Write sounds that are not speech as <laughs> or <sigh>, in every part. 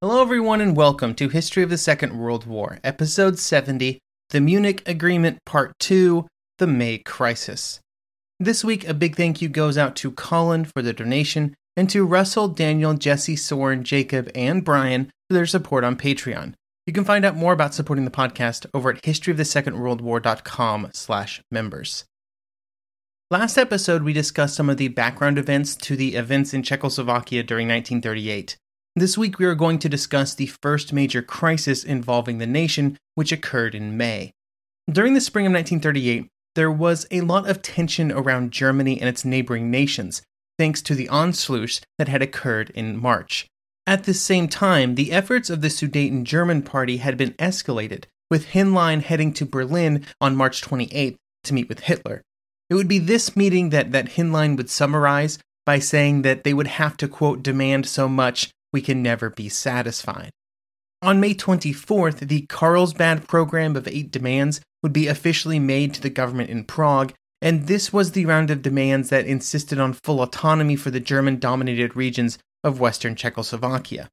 Hello, everyone, and welcome to History of the Second World War, Episode 70 The Munich Agreement, Part 2 The May Crisis. This week, a big thank you goes out to Colin for the donation and to Russell, Daniel, Jesse, Soren, Jacob, and Brian for their support on Patreon. You can find out more about supporting the podcast over at historyofthesecondworldwar.com slash members. Last episode, we discussed some of the background events to the events in Czechoslovakia during 1938. This week, we are going to discuss the first major crisis involving the nation, which occurred in May. During the spring of 1938, there was a lot of tension around Germany and its neighboring nations, thanks to the Anschluss that had occurred in March. At the same time, the efforts of the Sudeten German Party had been escalated, with Henlein heading to Berlin on March 28th to meet with Hitler. It would be this meeting that, that Henlein would summarize by saying that they would have to, quote, demand so much we can never be satisfied. On May 24th, the Carlsbad program of eight demands would be officially made to the government in Prague, and this was the round of demands that insisted on full autonomy for the German dominated regions of western Czechoslovakia.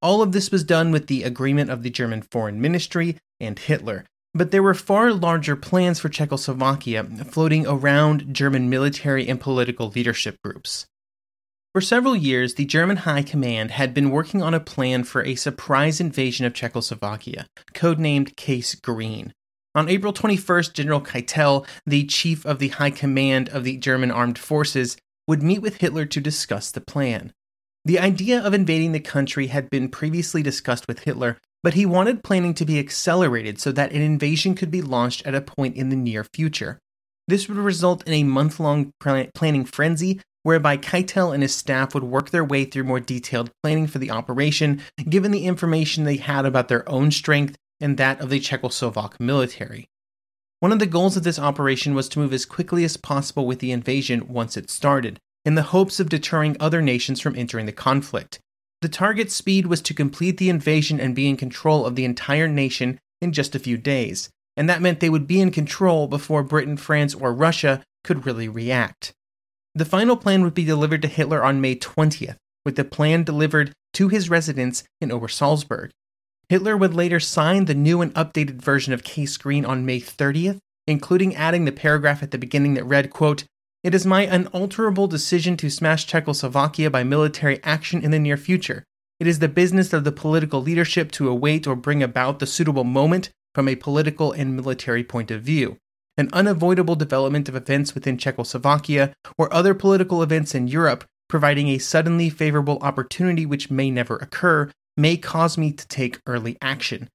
All of this was done with the agreement of the German Foreign Ministry and Hitler, but there were far larger plans for Czechoslovakia floating around German military and political leadership groups. For several years, the German High Command had been working on a plan for a surprise invasion of Czechoslovakia, codenamed Case Green. On April 21st, General Keitel, the chief of the High Command of the German Armed Forces, would meet with Hitler to discuss the plan. The idea of invading the country had been previously discussed with Hitler, but he wanted planning to be accelerated so that an invasion could be launched at a point in the near future. This would result in a month long planning frenzy whereby Keitel and his staff would work their way through more detailed planning for the operation, given the information they had about their own strength and that of the Czechoslovak military. One of the goals of this operation was to move as quickly as possible with the invasion once it started, in the hopes of deterring other nations from entering the conflict. The target speed was to complete the invasion and be in control of the entire nation in just a few days, and that meant they would be in control before Britain, France, or Russia could really react. The final plan would be delivered to Hitler on May 20th, with the plan delivered to his residence in Obersalzberg. Hitler would later sign the new and updated version of Case Green on May 30th, including adding the paragraph at the beginning that read, quote, It is my unalterable decision to smash Czechoslovakia by military action in the near future. It is the business of the political leadership to await or bring about the suitable moment from a political and military point of view an unavoidable development of events within Czechoslovakia or other political events in Europe, providing a suddenly favorable opportunity which may never occur, may cause me to take early action.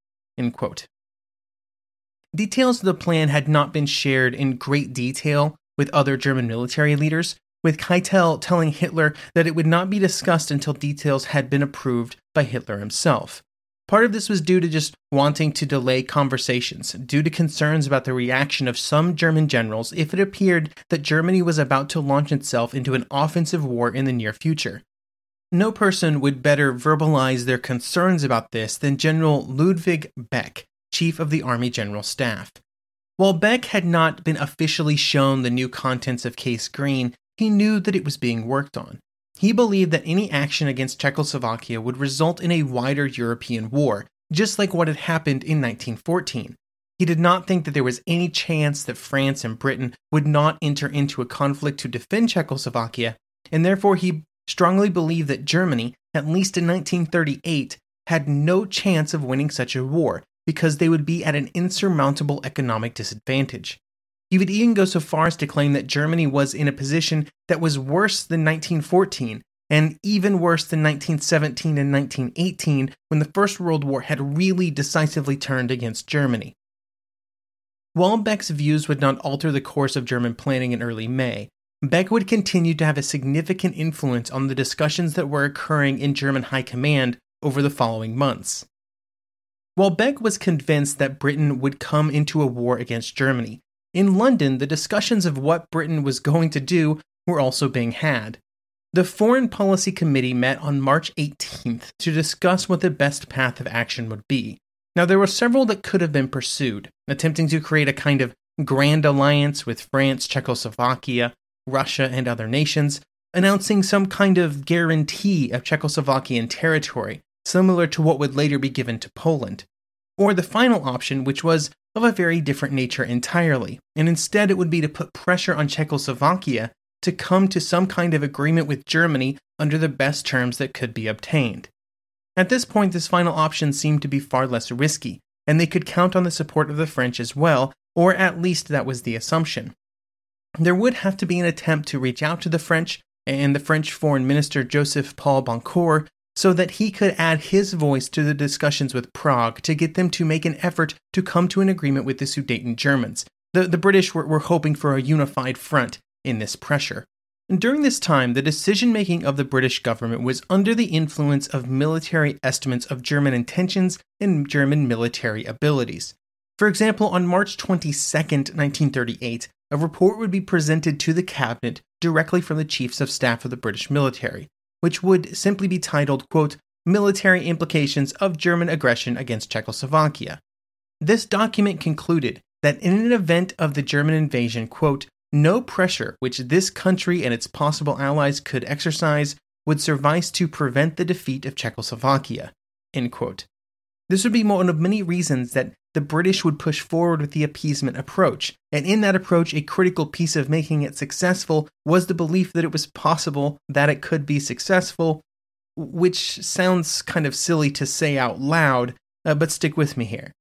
Details of the plan had not been shared in great detail with other German military leaders, with Keitel telling Hitler that it would not be discussed until details had been approved by Hitler himself. Part of this was due to just wanting to delay conversations, due to concerns about the reaction of some German generals if it appeared that Germany was about to launch itself into an offensive war in the near future. No person would better verbalize their concerns about this than General Ludwig Beck, Chief of the Army General Staff. While Beck had not been officially shown the new contents of Case Green, he knew that it was being worked on. He believed that any action against Czechoslovakia would result in a wider European war, just like what had happened in 1914. He did not think that there was any chance that France and Britain would not enter into a conflict to defend Czechoslovakia, and therefore he strongly believed that Germany, at least in 1938, had no chance of winning such a war because they would be at an insurmountable economic disadvantage. He would even go so far as to claim that Germany was in a position that was worse than 1914 and even worse than 1917 and 1918 when the First World War had really decisively turned against Germany. While Beck's views would not alter the course of German planning in early May, Beck would continue to have a significant influence on the discussions that were occurring in German high command over the following months. While Beck was convinced that Britain would come into a war against Germany, in London, the discussions of what Britain was going to do were also being had. The Foreign Policy Committee met on March 18th to discuss what the best path of action would be. Now, there were several that could have been pursued, attempting to create a kind of grand alliance with France, Czechoslovakia, Russia, and other nations, announcing some kind of guarantee of Czechoslovakian territory, similar to what would later be given to Poland. Or the final option, which was of a very different nature entirely, and instead it would be to put pressure on Czechoslovakia to come to some kind of agreement with Germany under the best terms that could be obtained. At this point, this final option seemed to be far less risky, and they could count on the support of the French as well, or at least that was the assumption. There would have to be an attempt to reach out to the French, and the French Foreign Minister Joseph Paul Boncour so that he could add his voice to the discussions with Prague to get them to make an effort to come to an agreement with the Sudeten Germans. The, the British were, were hoping for a unified front in this pressure. And during this time, the decision making of the British government was under the influence of military estimates of German intentions and German military abilities. For example, on March 22, 1938, a report would be presented to the cabinet directly from the chiefs of staff of the British military which would simply be titled, quote, Military Implications of German Aggression Against Czechoslovakia. This document concluded that in an event of the German invasion, quote, no pressure which this country and its possible allies could exercise would suffice to prevent the defeat of Czechoslovakia. This would be one of many reasons that the British would push forward with the appeasement approach, and in that approach, a critical piece of making it successful was the belief that it was possible that it could be successful, which sounds kind of silly to say out loud, uh, but stick with me here.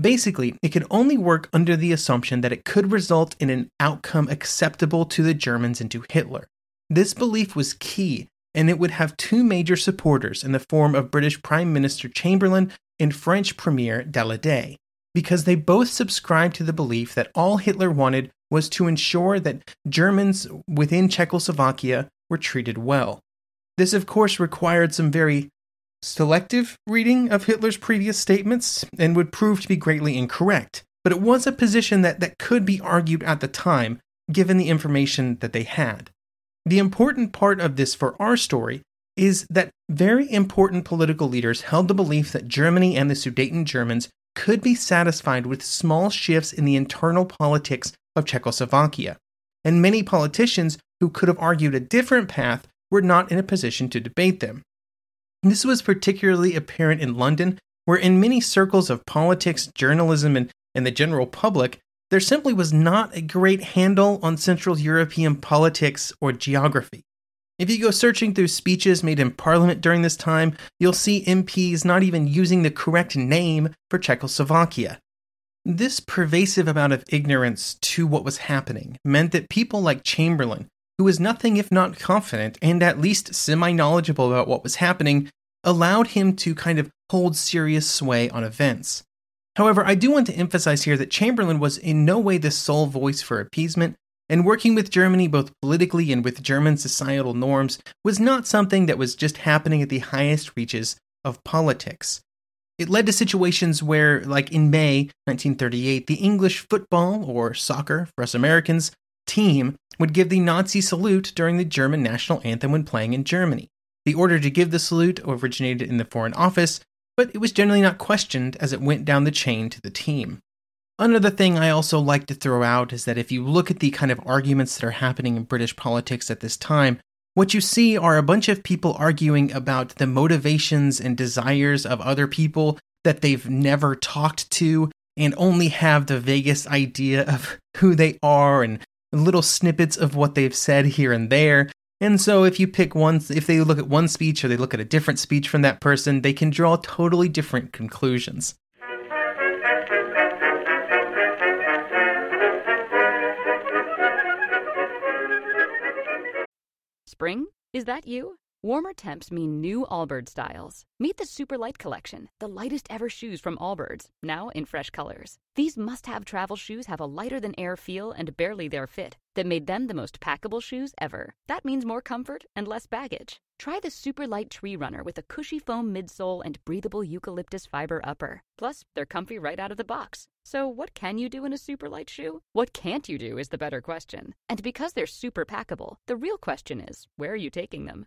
Basically, it could only work under the assumption that it could result in an outcome acceptable to the Germans and to Hitler. This belief was key, and it would have two major supporters in the form of British Prime Minister Chamberlain and French Premier Daladier because they both subscribed to the belief that all Hitler wanted was to ensure that Germans within Czechoslovakia were treated well. This, of course, required some very selective reading of Hitler's previous statements and would prove to be greatly incorrect, but it was a position that, that could be argued at the time, given the information that they had. The important part of this for our story is that very important political leaders held the belief that Germany and the Sudeten Germans could be satisfied with small shifts in the internal politics of Czechoslovakia, and many politicians who could have argued a different path were not in a position to debate them. This was particularly apparent in London, where in many circles of politics, journalism, and, and the general public, there simply was not a great handle on Central European politics or geography. If you go searching through speeches made in Parliament during this time, you'll see MPs not even using the correct name for Czechoslovakia. This pervasive amount of ignorance to what was happening meant that people like Chamberlain, who was nothing if not confident and at least semi knowledgeable about what was happening, allowed him to kind of hold serious sway on events. However, I do want to emphasize here that Chamberlain was in no way the sole voice for appeasement, and working with Germany both politically and with German societal norms was not something that was just happening at the highest reaches of politics. It led to situations where, like in May 1938, the English football, or soccer for us Americans, team would give the Nazi salute during the German national anthem when playing in Germany. The order to give the salute originated in the Foreign Office, but it was generally not questioned as it went down the chain to the team. Another thing I also like to throw out is that if you look at the kind of arguments that are happening in British politics at this time, what you see are a bunch of people arguing about the motivations and desires of other people that they've never talked to and only have the vaguest idea of <laughs> who they are and little snippets of what they've said here and there. And so if you pick one, if they look at one speech or they look at a different speech from that person, they can draw totally different conclusions. That you? Warmer temps mean new Allbirds styles. Meet the Super Light Collection, the lightest ever shoes from Allbirds, now in fresh colors. These must have travel shoes have a lighter than air feel and barely there fit that made them the most packable shoes ever. That means more comfort and less baggage. Try the super light tree runner with a cushy foam midsole and breathable eucalyptus fiber upper. Plus, they're comfy right out of the box. So, what can you do in a super light shoe? What can't you do is the better question. And because they're super packable, the real question is where are you taking them?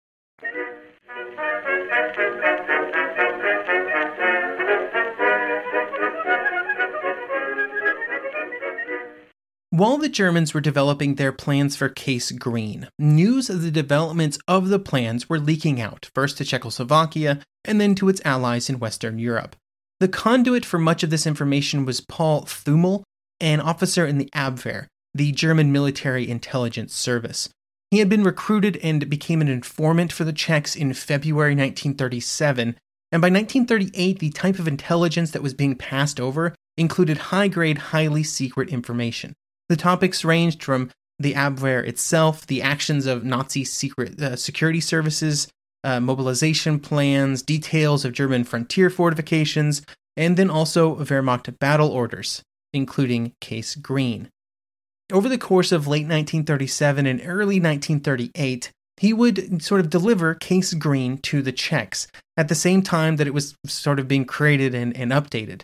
While the Germans were developing their plans for Case Green, news of the developments of the plans were leaking out, first to Czechoslovakia and then to its allies in Western Europe. The conduit for much of this information was Paul Thümmel, an officer in the Abwehr, the German military intelligence service. He had been recruited and became an informant for the Czechs in February 1937, and by 1938, the type of intelligence that was being passed over included high grade, highly secret information. The topics ranged from the Abwehr itself, the actions of Nazi secret uh, security services, uh, mobilization plans, details of German frontier fortifications, and then also Wehrmacht battle orders, including Case Green. Over the course of late 1937 and early 1938, he would sort of deliver Case Green to the Czechs at the same time that it was sort of being created and, and updated.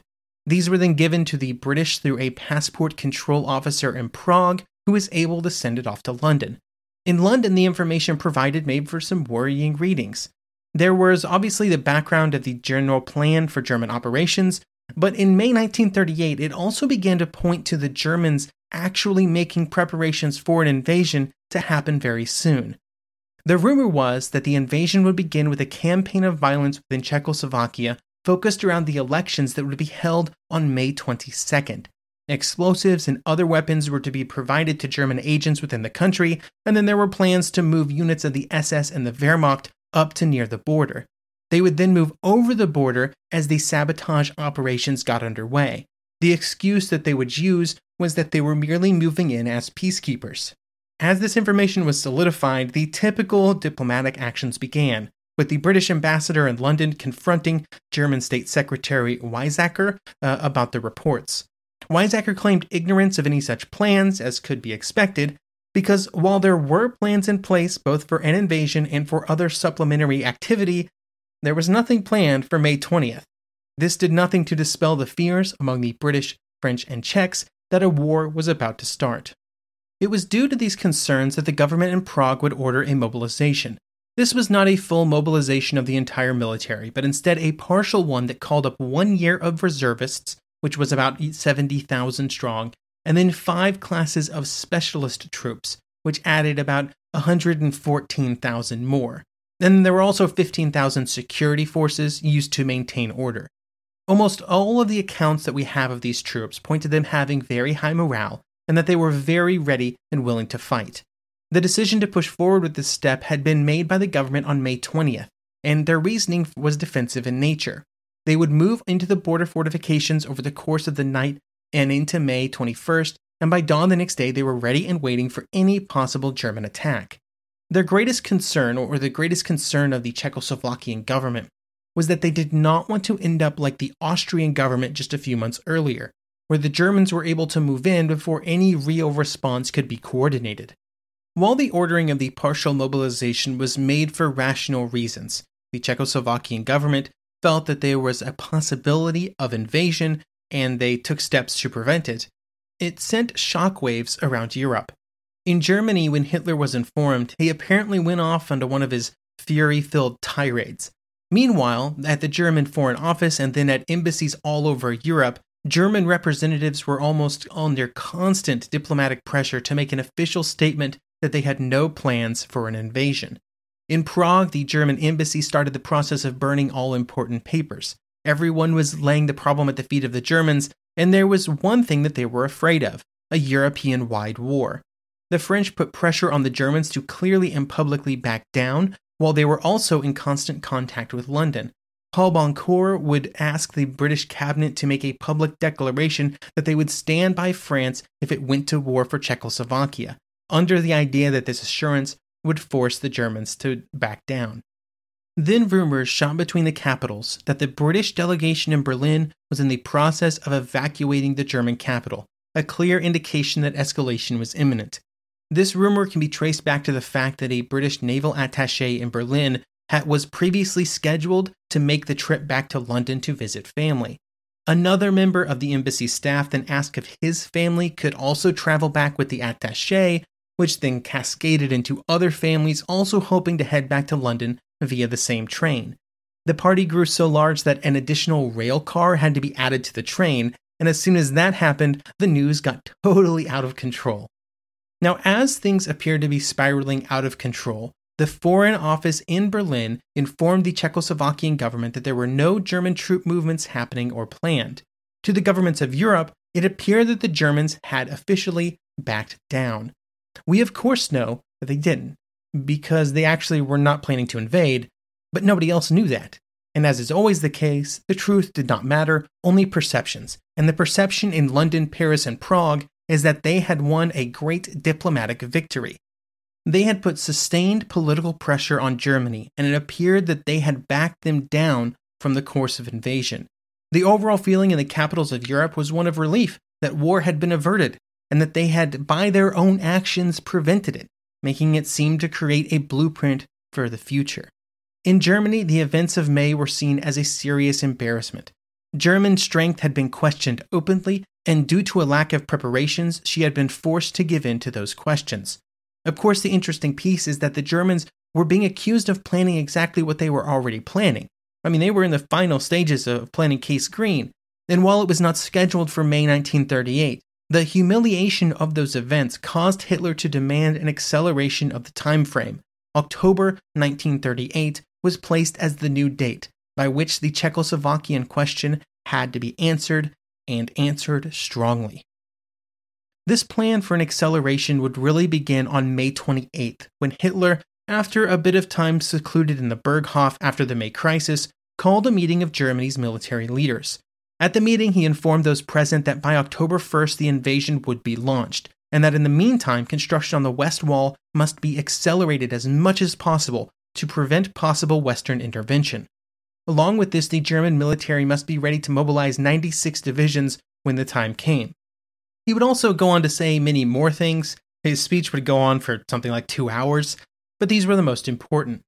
These were then given to the British through a passport control officer in Prague who was able to send it off to London. In London, the information provided made for some worrying readings. There was obviously the background of the general plan for German operations, but in May 1938, it also began to point to the Germans actually making preparations for an invasion to happen very soon. The rumor was that the invasion would begin with a campaign of violence within Czechoslovakia focused around the elections that would be held on May 22nd. Explosives and other weapons were to be provided to German agents within the country, and then there were plans to move units of the SS and the Wehrmacht up to near the border. They would then move over the border as the sabotage operations got underway. The excuse that they would use was that they were merely moving in as peacekeepers. As this information was solidified, the typical diplomatic actions began with the British ambassador in London confronting German State Secretary Weizsäcker uh, about the reports. Weizsäcker claimed ignorance of any such plans as could be expected, because while there were plans in place both for an invasion and for other supplementary activity, there was nothing planned for May 20th. This did nothing to dispel the fears among the British, French, and Czechs that a war was about to start. It was due to these concerns that the government in Prague would order a mobilization. This was not a full mobilization of the entire military, but instead a partial one that called up one year of reservists, which was about 70,000 strong, and then five classes of specialist troops, which added about 114,000 more. Then there were also 15,000 security forces used to maintain order. Almost all of the accounts that we have of these troops point to them having very high morale and that they were very ready and willing to fight. The decision to push forward with this step had been made by the government on May 20th, and their reasoning was defensive in nature. They would move into the border fortifications over the course of the night and into May 21st, and by dawn the next day they were ready and waiting for any possible German attack. Their greatest concern, or the greatest concern of the Czechoslovakian government, was that they did not want to end up like the Austrian government just a few months earlier, where the Germans were able to move in before any real response could be coordinated. While the ordering of the partial mobilization was made for rational reasons, the Czechoslovakian government felt that there was a possibility of invasion and they took steps to prevent it. It sent shockwaves around Europe. In Germany, when Hitler was informed, he apparently went off onto one of his fury filled tirades. Meanwhile, at the German Foreign Office and then at embassies all over Europe, German representatives were almost under constant diplomatic pressure to make an official statement that they had no plans for an invasion. In Prague, the German embassy started the process of burning all important papers. Everyone was laying the problem at the feet of the Germans, and there was one thing that they were afraid of a European wide war. The French put pressure on the Germans to clearly and publicly back down, while they were also in constant contact with London. Paul Boncour would ask the British cabinet to make a public declaration that they would stand by France if it went to war for Czechoslovakia, under the idea that this assurance would force the Germans to back down. Then rumors shot between the capitals that the British delegation in Berlin was in the process of evacuating the German capital, a clear indication that escalation was imminent. This rumor can be traced back to the fact that a British naval attaché in Berlin was previously scheduled to make the trip back to London to visit family. Another member of the embassy staff then asked if his family could also travel back with the attache, which then cascaded into other families also hoping to head back to London via the same train. The party grew so large that an additional rail car had to be added to the train, and as soon as that happened, the news got <laughs> totally out of control. Now, as things appeared to be spiraling out of control, the Foreign Office in Berlin informed the Czechoslovakian government that there were no German troop movements happening or planned. To the governments of Europe, it appeared that the Germans had officially backed down. We, of course, know that they didn't, because they actually were not planning to invade, but nobody else knew that. And as is always the case, the truth did not matter, only perceptions. And the perception in London, Paris, and Prague is that they had won a great diplomatic victory. They had put sustained political pressure on Germany, and it appeared that they had backed them down from the course of invasion. The overall feeling in the capitals of Europe was one of relief that war had been averted, and that they had, by their own actions, prevented it, making it seem to create a blueprint for the future. In Germany, the events of May were seen as a serious embarrassment. German strength had been questioned openly, and due to a lack of preparations, she had been forced to give in to those questions. Of course, the interesting piece is that the Germans were being accused of planning exactly what they were already planning. I mean, they were in the final stages of planning Case Green, and while it was not scheduled for May 1938, the humiliation of those events caused Hitler to demand an acceleration of the time frame. October 1938 was placed as the new date by which the Czechoslovakian question had to be answered and answered strongly. This plan for an acceleration would really begin on May 28th, when Hitler, after a bit of time secluded in the Berghof after the May crisis, called a meeting of Germany's military leaders. At the meeting, he informed those present that by October 1st the invasion would be launched, and that in the meantime, construction on the West Wall must be accelerated as much as possible to prevent possible Western intervention. Along with this, the German military must be ready to mobilize 96 divisions when the time came. He would also go on to say many more things. His speech would go on for something like two hours, but these were the most important.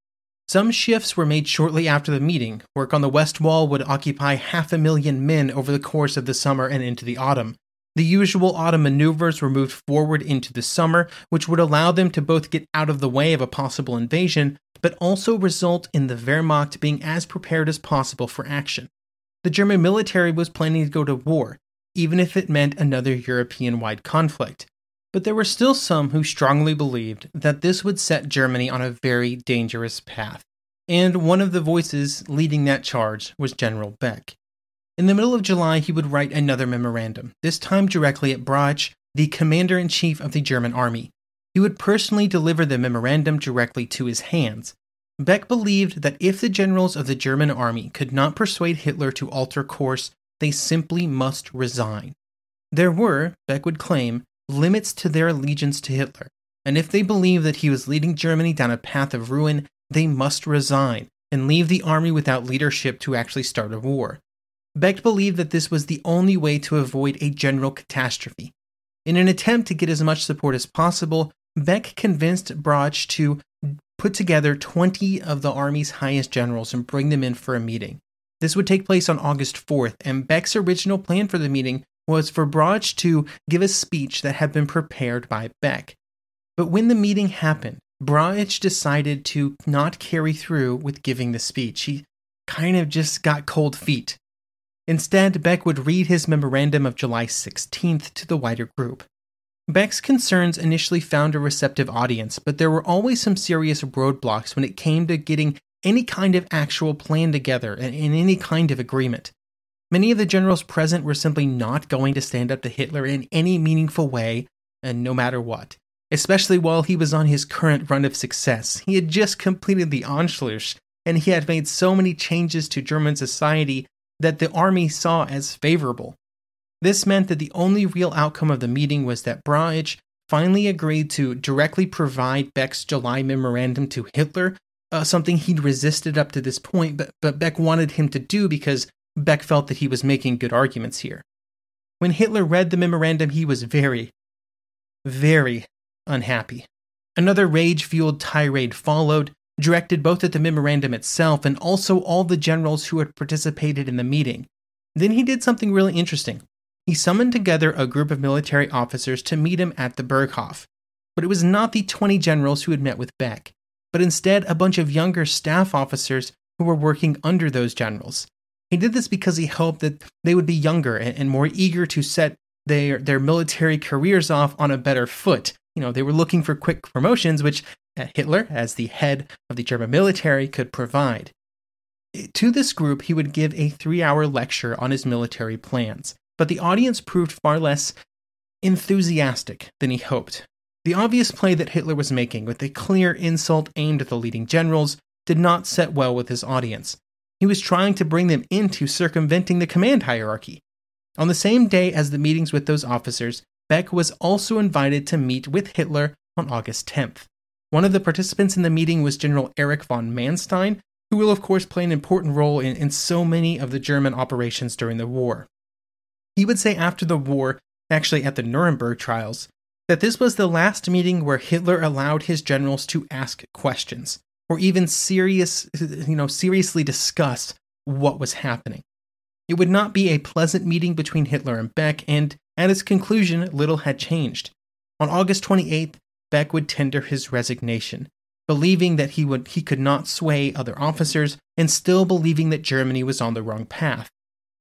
Some shifts were made shortly after the meeting. Work on the West Wall would occupy half a million men over the course of the summer and into the autumn. The usual autumn maneuvers were moved forward into the summer, which would allow them to both get out of the way of a possible invasion, but also result in the Wehrmacht being as prepared as possible for action. The German military was planning to go to war, even if it meant another European wide conflict. But there were still some who strongly believed that this would set Germany on a very dangerous path. And one of the voices leading that charge was General Beck. In the middle of July, he would write another memorandum, this time directly at Brauch, the commander in chief of the German army. He would personally deliver the memorandum directly to his hands. Beck believed that if the generals of the German army could not persuade Hitler to alter course, they simply must resign. There were, Beck would claim, limits to their allegiance to Hitler, and if they believed that he was leading Germany down a path of ruin, they must resign and leave the army without leadership to actually start a war. Beck believed that this was the only way to avoid a general catastrophe. In an attempt to get as much support as possible, Beck convinced Brauch to put together 20 of the Army's highest generals and bring them in for a meeting. This would take place on August 4th, and Beck's original plan for the meeting was for Brauch to give a speech that had been prepared by Beck. But when the meeting happened, Brauch decided to not carry through with giving the speech. He kind of just got cold feet. Instead, Beck would read his memorandum of July 16th to the wider group. Beck's concerns initially found a receptive audience, but there were always some serious roadblocks when it came to getting any kind of actual plan together and in any kind of agreement. Many of the generals present were simply not going to stand up to Hitler in any meaningful way, and no matter what, especially while he was on his current run of success. He had just completed the Anschluss, and he had made so many changes to German society that the army saw as favorable. This meant that the only real outcome of the meeting was that Brauch finally agreed to directly provide Beck's July memorandum to Hitler, uh, something he'd resisted up to this point, but, but Beck wanted him to do because Beck felt that he was making good arguments here. When Hitler read the memorandum, he was very, very unhappy. Another rage fueled tirade followed, directed both at the memorandum itself and also all the generals who had participated in the meeting. Then he did something really interesting. He summoned together a group of military officers to meet him at the Berghof. But it was not the 20 generals who had met with Beck, but instead a bunch of younger staff officers who were working under those generals. He did this because he hoped that they would be younger and more eager to set their, their military careers off on a better foot. You know, they were looking for quick promotions, which uh, Hitler, as the head of the German military, could provide. To this group, he would give a three hour lecture on his military plans, but the audience proved far less enthusiastic than he hoped. The obvious play that Hitler was making, with a clear insult aimed at the leading generals, did not set well with his audience. He was trying to bring them into circumventing the command hierarchy. On the same day as the meetings with those officers, Beck was also invited to meet with Hitler on August 10th. One of the participants in the meeting was General Erich von Manstein, who will, of course, play an important role in, in so many of the German operations during the war. He would say after the war, actually at the Nuremberg trials, that this was the last meeting where Hitler allowed his generals to ask questions or even serious, you know, seriously discuss what was happening. It would not be a pleasant meeting between Hitler and Beck, and at its conclusion, little had changed. On August 28th, Beck would tender his resignation, believing that he would he could not sway other officers and still believing that Germany was on the wrong path.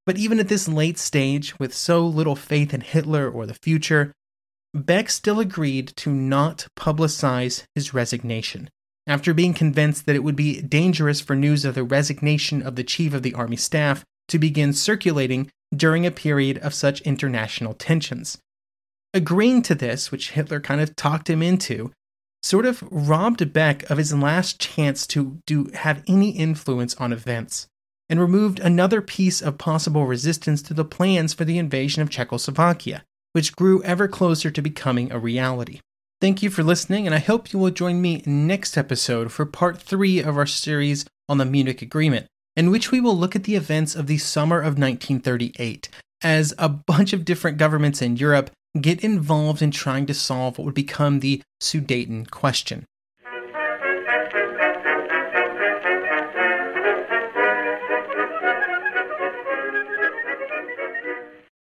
But even at this late stage, with so little faith in Hitler or the future, Beck still agreed to not publicize his resignation, after being convinced that it would be dangerous for news of the resignation of the chief of the army staff to begin circulating during a period of such international tensions. Agreeing to this, which Hitler kind of talked him into, sort of robbed Beck of his last chance to do have any influence on events, and removed another piece of possible resistance to the plans for the invasion of Czechoslovakia, which grew ever closer to becoming a reality. Thank you for listening, and I hope you will join me next episode for part three of our series on the Munich Agreement, in which we will look at the events of the summer of 1938, as a bunch of different governments in Europe get involved in trying to solve what would become the Sudeten question.